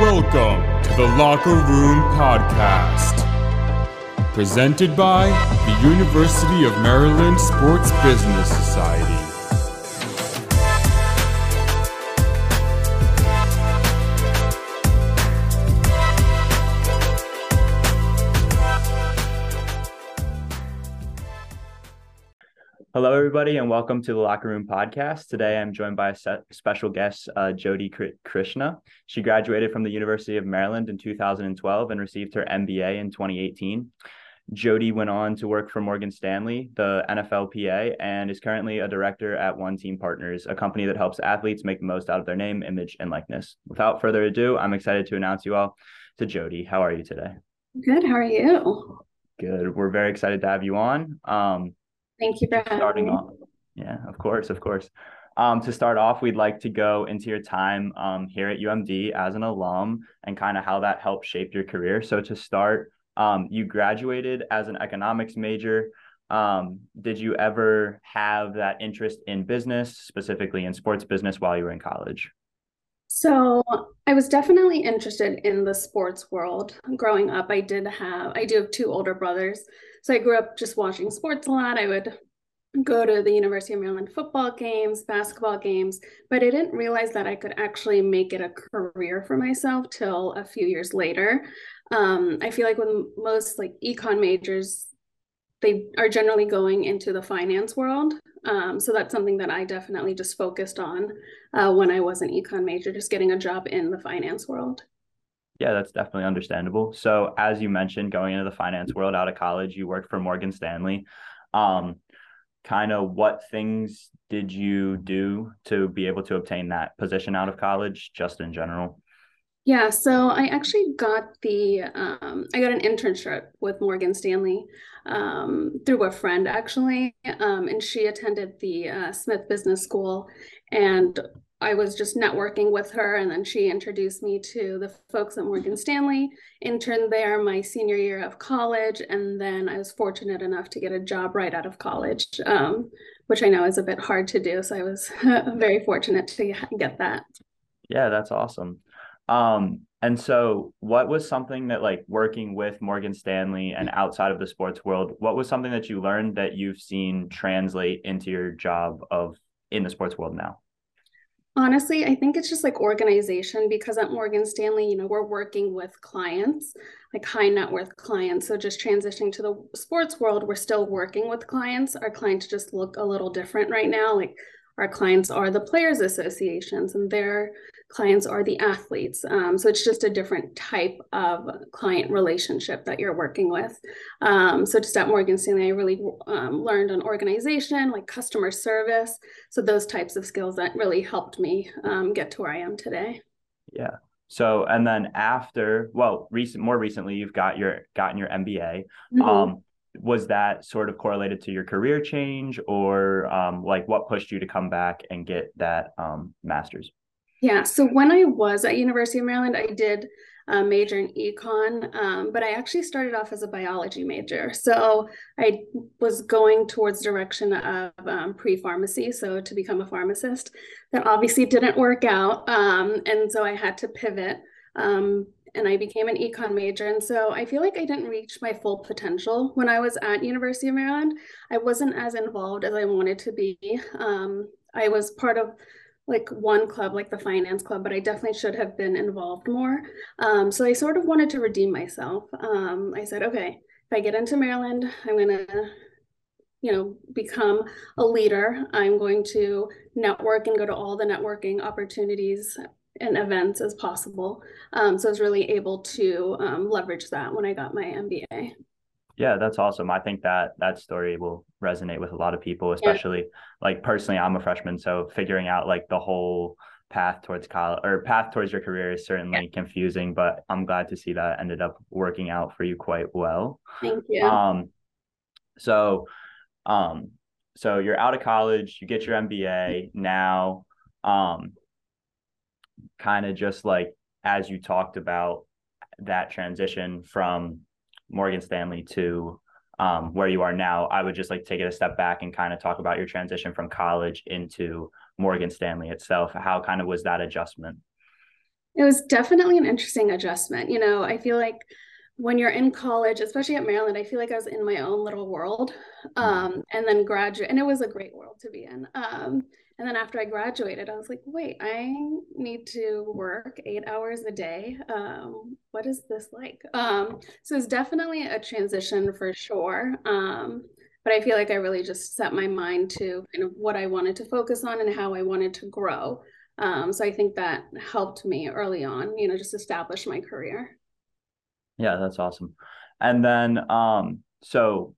Welcome to the Locker Room Podcast. Presented by the University of Maryland Sports Business Society. Hello, everybody, and welcome to the Locker Room Podcast. Today, I'm joined by a special guest, uh, Jyoti Krishna. She graduated from the University of Maryland in 2012 and received her MBA in 2018. Jyoti went on to work for Morgan Stanley, the NFLPA, and is currently a director at One Team Partners, a company that helps athletes make the most out of their name, image, and likeness. Without further ado, I'm excited to announce you all to Jyoti. How are you today? Good. How are you? Good. We're very excited to have you on. Um, Thank you for starting off. Yeah, of course, of course. Um, to start off, we'd like to go into your time um, here at UMD as an alum and kind of how that helped shape your career. So to start, um, you graduated as an economics major. Um, did you ever have that interest in business, specifically in sports business, while you were in college? So I was definitely interested in the sports world. Growing up, I did have I do have two older brothers. So I grew up just watching sports a lot. I would go to the University of Maryland football games, basketball games, but I didn't realize that I could actually make it a career for myself till a few years later. Um, I feel like with most like econ majors, they are generally going into the finance world. Um, so that's something that I definitely just focused on uh, when I was an econ major, just getting a job in the finance world. Yeah, that's definitely understandable. So, as you mentioned, going into the finance world out of college, you worked for Morgan Stanley. Um, kind of what things did you do to be able to obtain that position out of college, just in general? Yeah, so I actually got the um, I got an internship with Morgan Stanley um, through a friend actually, um, and she attended the uh, Smith Business School, and I was just networking with her, and then she introduced me to the folks at Morgan Stanley. Interned there my senior year of college, and then I was fortunate enough to get a job right out of college, um, which I know is a bit hard to do. So I was very fortunate to get that. Yeah, that's awesome. Um, and so, what was something that, like, working with Morgan Stanley and outside of the sports world, what was something that you learned that you've seen translate into your job of in the sports world now? Honestly, I think it's just like organization because at Morgan Stanley, you know, we're working with clients, like high net worth clients. So just transitioning to the sports world, we're still working with clients. Our clients just look a little different right now. Like our clients are the players associations and their clients are the athletes. Um, so it's just a different type of client relationship that you're working with. Um, so just at Morgan Stanley, I really um, learned on organization, like customer service. So those types of skills that really helped me um, get to where I am today. Yeah. So and then after, well, recent more recently, you've got your gotten your MBA. Mm-hmm. Was that sort of correlated to your career change, or um, like what pushed you to come back and get that um, master's? Yeah. So when I was at University of Maryland, I did a major in econ, um, but I actually started off as a biology major. So I was going towards direction of um, pre-pharmacy, so to become a pharmacist. That obviously didn't work out, um, and so I had to pivot. Um, and I became an econ major. And so I feel like I didn't reach my full potential when I was at University of Maryland. I wasn't as involved as I wanted to be. Um, I was part of like one club, like the finance club, but I definitely should have been involved more. Um, so I sort of wanted to redeem myself. Um, I said, okay, if I get into Maryland, I'm to, you know, become a leader. I'm going to network and go to all the networking opportunities and events as possible. Um, so I was really able to um, leverage that when I got my MBA. Yeah, that's awesome. I think that that story will resonate with a lot of people, especially yeah. like personally, I'm a freshman, so figuring out like the whole path towards college or path towards your career is certainly yeah. confusing, but I'm glad to see that ended up working out for you quite well. Thank you. Um, so, um, so you're out of college, you get your MBA now. Um, kind of just like as you talked about that transition from Morgan Stanley to um, where you are now, I would just like take it a step back and kind of talk about your transition from college into Morgan Stanley itself. How kind of was that adjustment? It was definitely an interesting adjustment. You know, I feel like when you're in college, especially at Maryland, I feel like I was in my own little world. Mm-hmm. Um, and then graduate, and it was a great world to be in. Um, and then after I graduated, I was like, wait, I need to work eight hours a day. Um, what is this like? Um, so it's definitely a transition for sure. Um, but I feel like I really just set my mind to kind of what I wanted to focus on and how I wanted to grow. Um, so I think that helped me early on, you know, just establish my career. Yeah, that's awesome. And then, um, so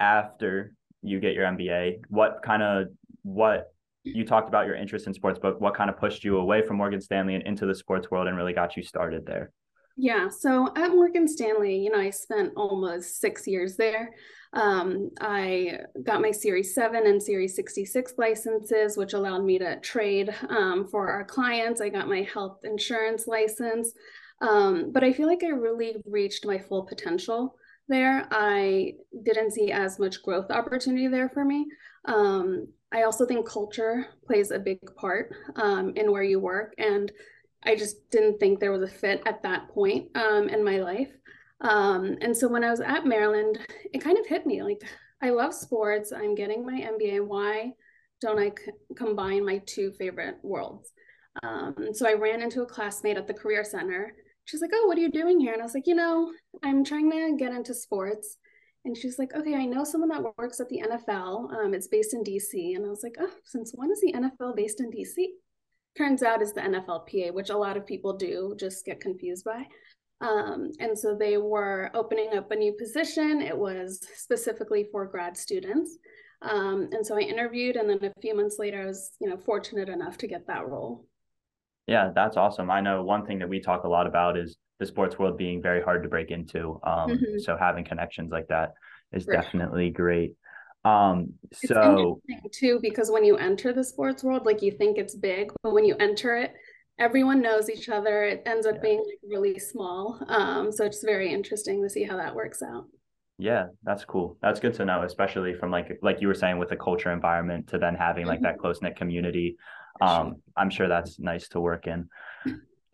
after you get your MBA, what kind of what you talked about your interest in sports, but what kind of pushed you away from Morgan Stanley and into the sports world and really got you started there? Yeah, so at Morgan Stanley, you know, I spent almost six years there. Um, I got my Series 7 and Series 66 licenses, which allowed me to trade um, for our clients. I got my health insurance license. Um, but I feel like I really reached my full potential there. I didn't see as much growth opportunity there for me. Um, I also think culture plays a big part um, in where you work. And I just didn't think there was a fit at that point um, in my life. Um, and so when I was at Maryland, it kind of hit me like, I love sports. I'm getting my MBA. Why don't I c- combine my two favorite worlds? Um, so I ran into a classmate at the Career Center. She's like, Oh, what are you doing here? And I was like, You know, I'm trying to get into sports. And she's like, okay, I know someone that works at the NFL. Um, it's based in DC. And I was like, oh, since when is the NFL based in DC? Turns out is the NFLPA, which a lot of people do just get confused by. Um, and so they were opening up a new position. It was specifically for grad students. Um, and so I interviewed, and then a few months later, I was, you know, fortunate enough to get that role. Yeah, that's awesome. I know one thing that we talk a lot about is the sports world being very hard to break into. Um, mm-hmm. So having connections like that is definitely great. Um, it's so too, because when you enter the sports world, like you think it's big, but when you enter it, everyone knows each other. It ends up yeah. being like really small. Um, so it's very interesting to see how that works out. Yeah, that's cool. That's good to know, especially from like like you were saying with the culture environment to then having like mm-hmm. that close knit community. Um, I'm sure that's nice to work in.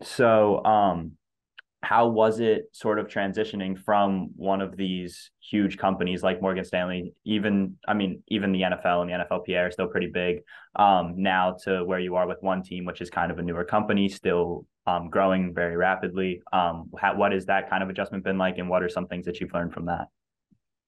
So, um, how was it sort of transitioning from one of these huge companies like Morgan Stanley, even I mean, even the NFL and the NFLPA are still pretty big, um, now to where you are with one team, which is kind of a newer company, still um, growing very rapidly. Um, how, what has that kind of adjustment been like, and what are some things that you've learned from that?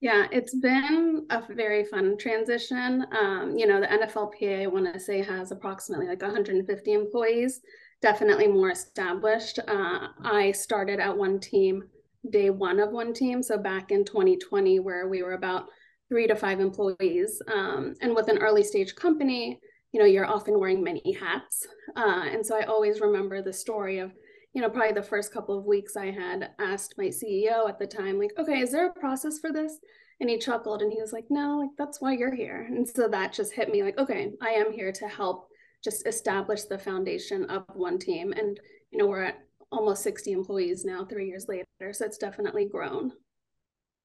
Yeah, it's been a very fun transition. Um, you know, the NFLPA, I want to say, has approximately like 150 employees definitely more established. Uh, I started at one team day one of one team. So back in 2020, where we were about three to five employees. Um, and with an early stage company, you know, you're often wearing many hats. Uh, and so I always remember the story of, you know, probably the first couple of weeks I had asked my CEO at the time, like, okay, is there a process for this? And he chuckled and he was like, no, like that's why you're here. And so that just hit me like, okay, I am here to help just establish the foundation of one team. And, you know, we're at almost 60 employees now, three years later. So it's definitely grown.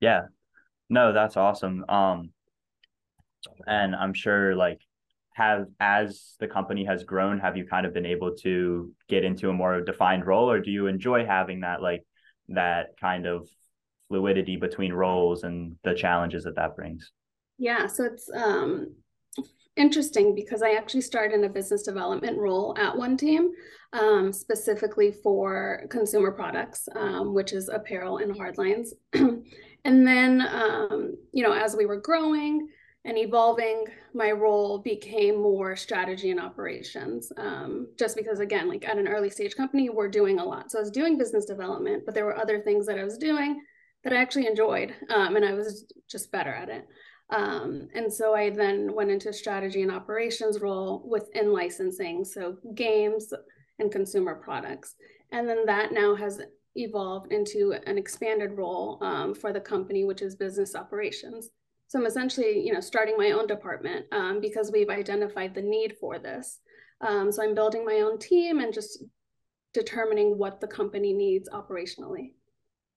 Yeah. No, that's awesome. Um, and I'm sure like have as the company has grown, have you kind of been able to get into a more defined role or do you enjoy having that like that kind of fluidity between roles and the challenges that that brings? Yeah, so it's um interesting because I actually started in a business development role at one team, um, specifically for consumer products, um, which is apparel and hardlines. and then, um, you know, as we were growing and evolving, my role became more strategy and operations. Um, just because, again, like at an early stage company, we're doing a lot. So I was doing business development, but there were other things that I was doing that I actually enjoyed, um, and I was just better at it. Um, and so I then went into strategy and operations role within licensing, so games and consumer products. And then that now has evolved into an expanded role um, for the company, which is business operations. So I'm essentially, you know, starting my own department um, because we've identified the need for this. Um, so I'm building my own team and just determining what the company needs operationally.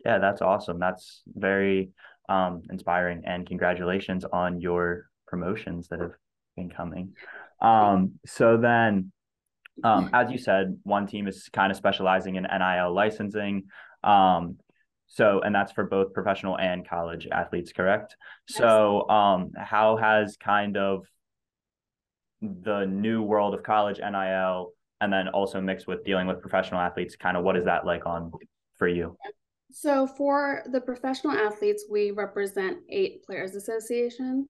Yeah, that's awesome. That's very um, inspiring and congratulations on your promotions that have been coming. Um, so then Um, as you said, one team is kind of specializing in NIL licensing. Um, so, and that's for both professional and college athletes, correct? So, um, how has kind of the new world of college NIL and then also mixed with dealing with professional athletes, kind of what is that like on for you? So, for the professional athletes, we represent eight players' associations.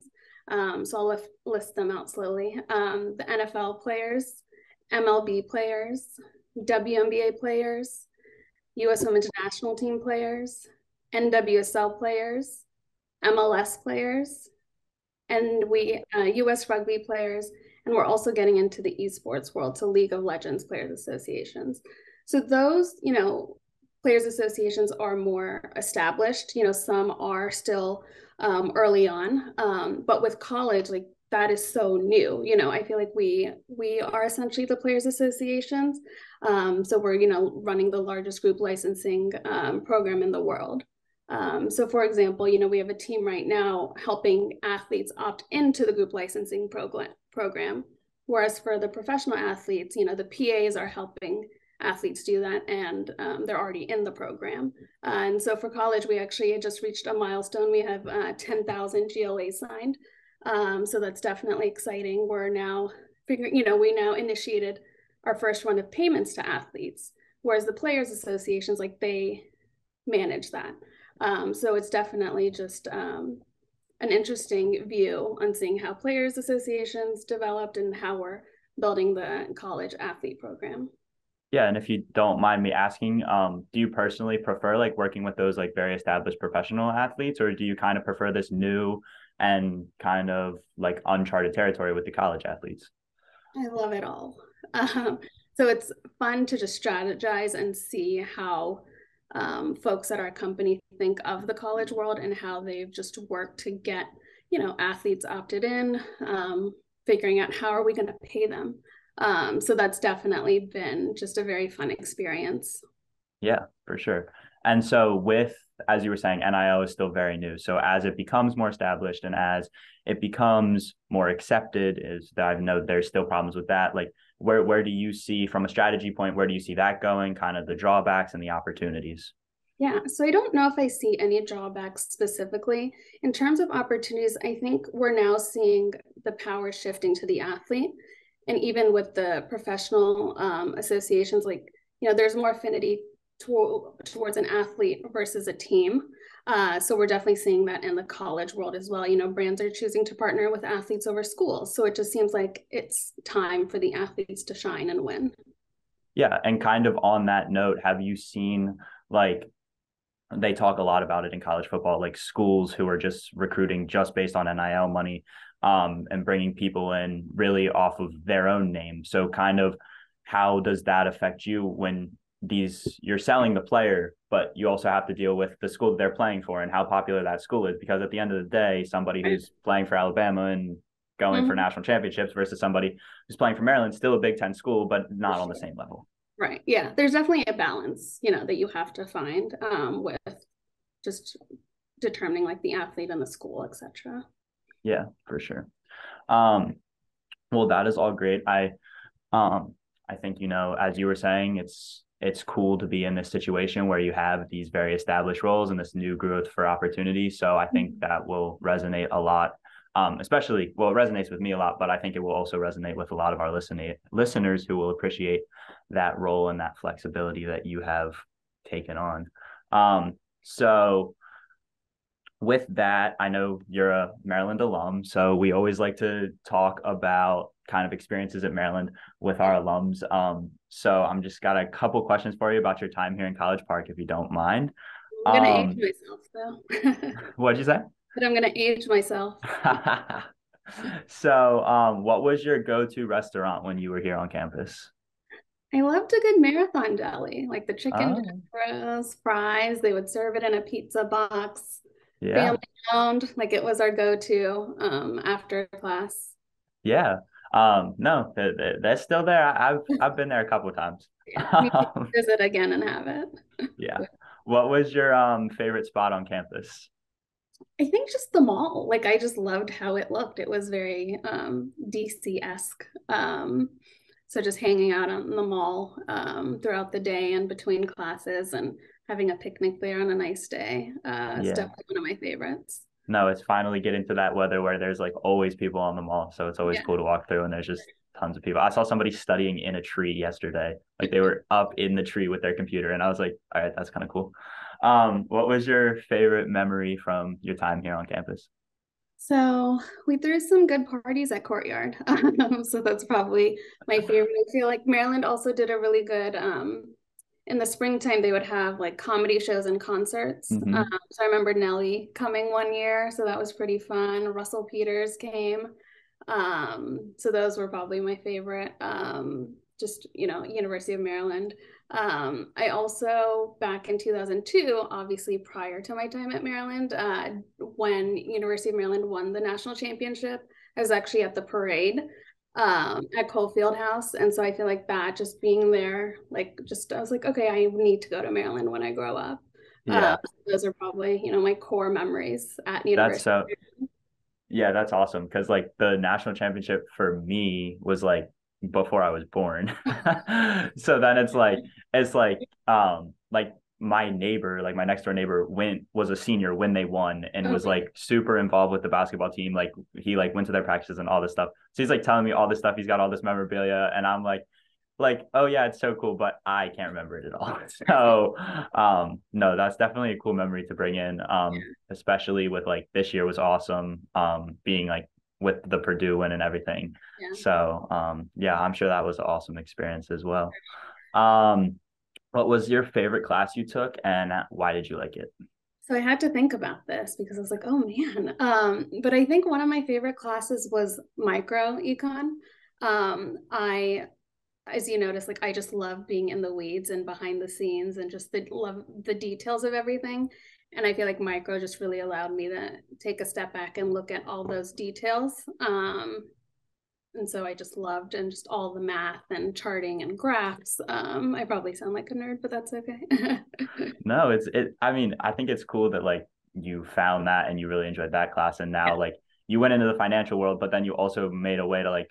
Um, so, I'll list, list them out slowly. Um, the NFL players, MLB players, WNBA players, US Women's National Team players, NWSL players, MLS players, and we uh, US rugby players, and we're also getting into the esports world, so League of Legends players associations. So those, you know, players associations are more established. You know, some are still um, early on, um, but with college, like that is so new you know i feel like we we are essentially the players associations. Um, so we're you know running the largest group licensing um, program in the world. Um, so for example you know we have a team right now helping athletes opt into the group licensing program program whereas for the professional athletes you know the pas are helping athletes do that and um, they're already in the program. Uh, and so for college we actually just reached a milestone. We have uh, 10000 gla signed um, so that's definitely exciting. We're now figuring, you know, we now initiated our first run of payments to athletes, whereas the players associations, like they manage that. Um, so it's definitely just um, an interesting view on seeing how players associations developed and how we're building the college athlete program. Yeah, and if you don't mind me asking, um, do you personally prefer like working with those like very established professional athletes, or do you kind of prefer this new and kind of like uncharted territory with the college athletes? I love it all. Um, so it's fun to just strategize and see how um, folks at our company think of the college world and how they've just worked to get you know athletes opted in um, figuring out how are we going to pay them um, so that's definitely been just a very fun experience yeah for sure and so with as you were saying, NIL is still very new. So as it becomes more established and as it becomes more accepted, is that I know there's still problems with that. Like where where do you see from a strategy point, where do you see that going? Kind of the drawbacks and the opportunities. Yeah, so I don't know if I see any drawbacks specifically. In terms of opportunities, I think we're now seeing the power shifting to the athlete. And even with the professional um, associations, like, you know, there's more affinity to, towards an athlete versus a team. Uh, so we're definitely seeing that in the college world as well. You know, brands are choosing to partner with athletes over schools. So it just seems like it's time for the athletes to shine and win. Yeah. And kind of on that note, have you seen like they talk a lot about it in college football, like schools who are just recruiting just based on NIL money um, and bringing people in really off of their own name. So, kind of, how does that affect you when these you're selling the player but you also have to deal with the school that they're playing for and how popular that school is. Because at the end of the day somebody who's playing for alabama and going mm-hmm. for national championships versus somebody who's playing for maryland still a big 10 school but not on the same level. Right. Yeah there's definitely a balance you know that you have to find um, with just determining like the athlete and the school etc yeah for sure. Um well that is all great. I um i think you know as you were saying it's it's cool to be in this situation where you have these very established roles and this new growth for opportunity. So I think mm-hmm. that will resonate a lot, um, especially, well, it resonates with me a lot, but I think it will also resonate with a lot of our listening listeners who will appreciate that role and that flexibility that you have taken on. Um, so with that, I know you're a Maryland alum, so we always like to talk about kind of experiences at Maryland with our alums. Um, so I'm just got a couple questions for you about your time here in College Park, if you don't mind. I'm gonna um, age myself though. what'd you say? But I'm gonna age myself. so, um, what was your go-to restaurant when you were here on campus? I loved a good marathon deli, like the chicken oh. fries. They would serve it in a pizza box. Yeah. Family owned, like it was our go-to um, after class. Yeah. Um, no, that's still there. I've I've been there a couple of times. Yeah, visit again and have it. yeah. What was your um favorite spot on campus? I think just the mall. Like I just loved how it looked. It was very um DC esque. Um, So just hanging out on the mall um, throughout the day and between classes and having a picnic there on a nice day uh, is definitely one of my favorites. No, it's finally getting to that weather where there's like always people on the mall. So it's always Yeah. cool to walk through and there's just tons of people. I saw somebody studying in a tree yesterday. Like they were up in the tree with their computer and I was like, all right, that's kind of cool. Um, what was your favorite memory from your time here on campus? So we threw some good parties at Courtyard. Um, so that's probably my favorite. I feel like Maryland also did a really good um in the springtime they would have like comedy shows and concerts. Mhm. Um, so I remember Nelly coming one year, so that was pretty fun. Russell Peters came. Um, so those were probably my favorite. Um, just you know, University of Maryland. Um, I also back in 2002, obviously prior to my time at Maryland, uh, when University of Maryland won the national championship, I was actually at the parade um, at Cole Fieldhouse, and so I feel like that just being there, like just I was like, okay, I need to go to Maryland when I grow up. Yeah, Uh, those are probably you know my core memories at that's University. so yeah, that's awesome. Cause like the national championship for me was like before I was born. so then it's like it's like um like my neighbor, like my next door neighbor went was a senior when they won and was like super involved with the basketball team. Like he like went to their practices and all this stuff. So he's like telling me all this stuff. He's got all this memorabilia and I'm like like, oh yeah, it's so cool, but I can't remember it at all. So um no, that's definitely a cool memory to bring in. Um especially with like this year was awesome. Um being like with the Purdue win and everything. Yeah. So um yeah, I'm sure that was an awesome experience as well. Um what was your favorite class you took and why did you like it? So I had to think about this because I was like, oh man. Um, but I think one of my favorite classes was micro econ. Um, I, as you notice, like I just love being in the weeds and behind the scenes and just the love the details of everything. And I feel like micro just really allowed me to take a step back and look at all those details. Um, and so I just loved and just all the math and charting and graphs. Um, I probably sound like a nerd, but that's okay. No, it's it I mean, I think it's cool that like you found that and you really enjoyed that class and now Yeah. like you went into the financial world, but then you also made a way to like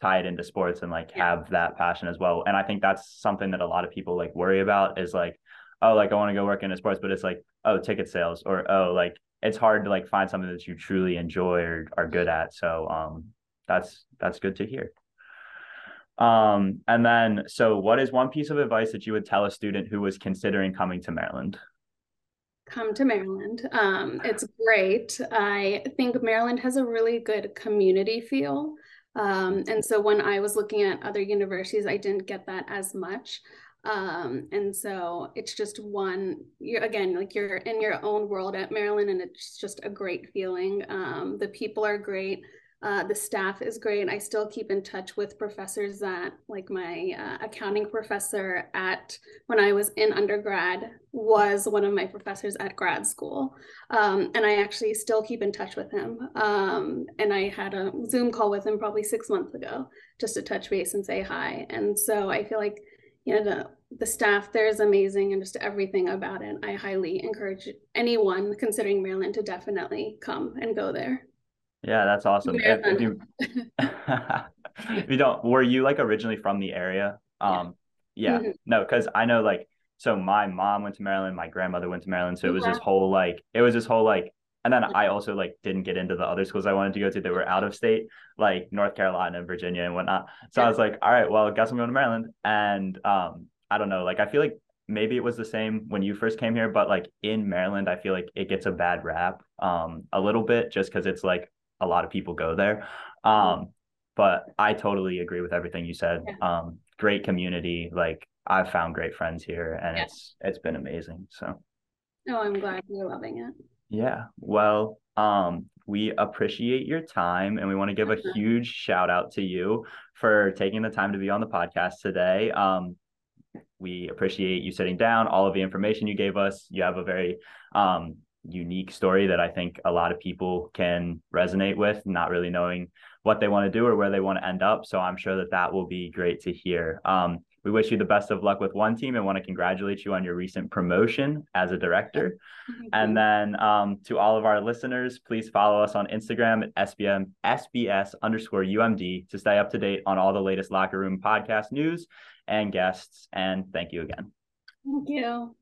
tie it into sports and like Yeah. have that passion as well. And I think that's something that a lot of people like worry about is like, oh, like I want to go work in sports, but it's like, oh, ticket sales or oh, like it's hard to like find something that you truly enjoy or are good at. So um that's that's good to hear. Um and then so what is one piece of advice that you would tell a student who was considering coming to Maryland? come to Maryland. Um, it's great. I think Maryland has a really good community feel. Um, and so when I was looking at other universities, I didn't get that as much. Um, and so it's just one, you're again, like you're in your own world at Maryland, and it's just a great feeling. Um, the people are great. Uh, the staff is great. I still keep in touch with professors that, like my uh, accounting professor at when I was in undergrad, was one of my professors at grad school. Um, and I actually still keep in touch with him. Um, and I had a Zoom call with him probably six months ago just to touch base and say hi. And so I feel like, you know, the, the staff there is amazing and just everything about it. I highly encourage anyone considering Maryland to definitely come and go there. Yeah, that's awesome. If, if you if you don't, were you like originally from the area? Yeah. Um, yeah, Mhm. no, because I know like so my mom went to Maryland, my grandmother went to Maryland, so it was this whole like it was this whole like, and then I also like didn't get into the other schools I wanted to go to that were out of state, like North Carolina, and Virginia, and whatnot. So I was like, all right, well, I guess I'm going to Maryland, and um, I don't know, like I feel like maybe it was the same when you first came here, but like in Maryland, I feel like it gets a bad rap, um, a little bit just because it's like a lot of people go there. Um, but I totally agree with everything you said. Um, great community. Like I've found great friends here and Yeah. it's it's been amazing. So Oh, I'm glad you're loving it. yeah. Well, um, we appreciate your time and we want to give a Mhm. huge shout out to you for taking the time to be on the podcast today. Um, we appreciate you sitting down, all of the information you gave us. You have a very um, unique story that I think a lot of people can resonate with, not really knowing what they want to do or where they want to end up. So I'm sure that that will be great to hear. Um, We wish you the best of luck with one team and want to congratulate you on your recent promotion as a director. And then um, to all of our listeners, please follow us on Instagram at SBM SBS underscore UMD to stay up to date on all the latest locker room podcast news and guests. And thank you again. Thank you.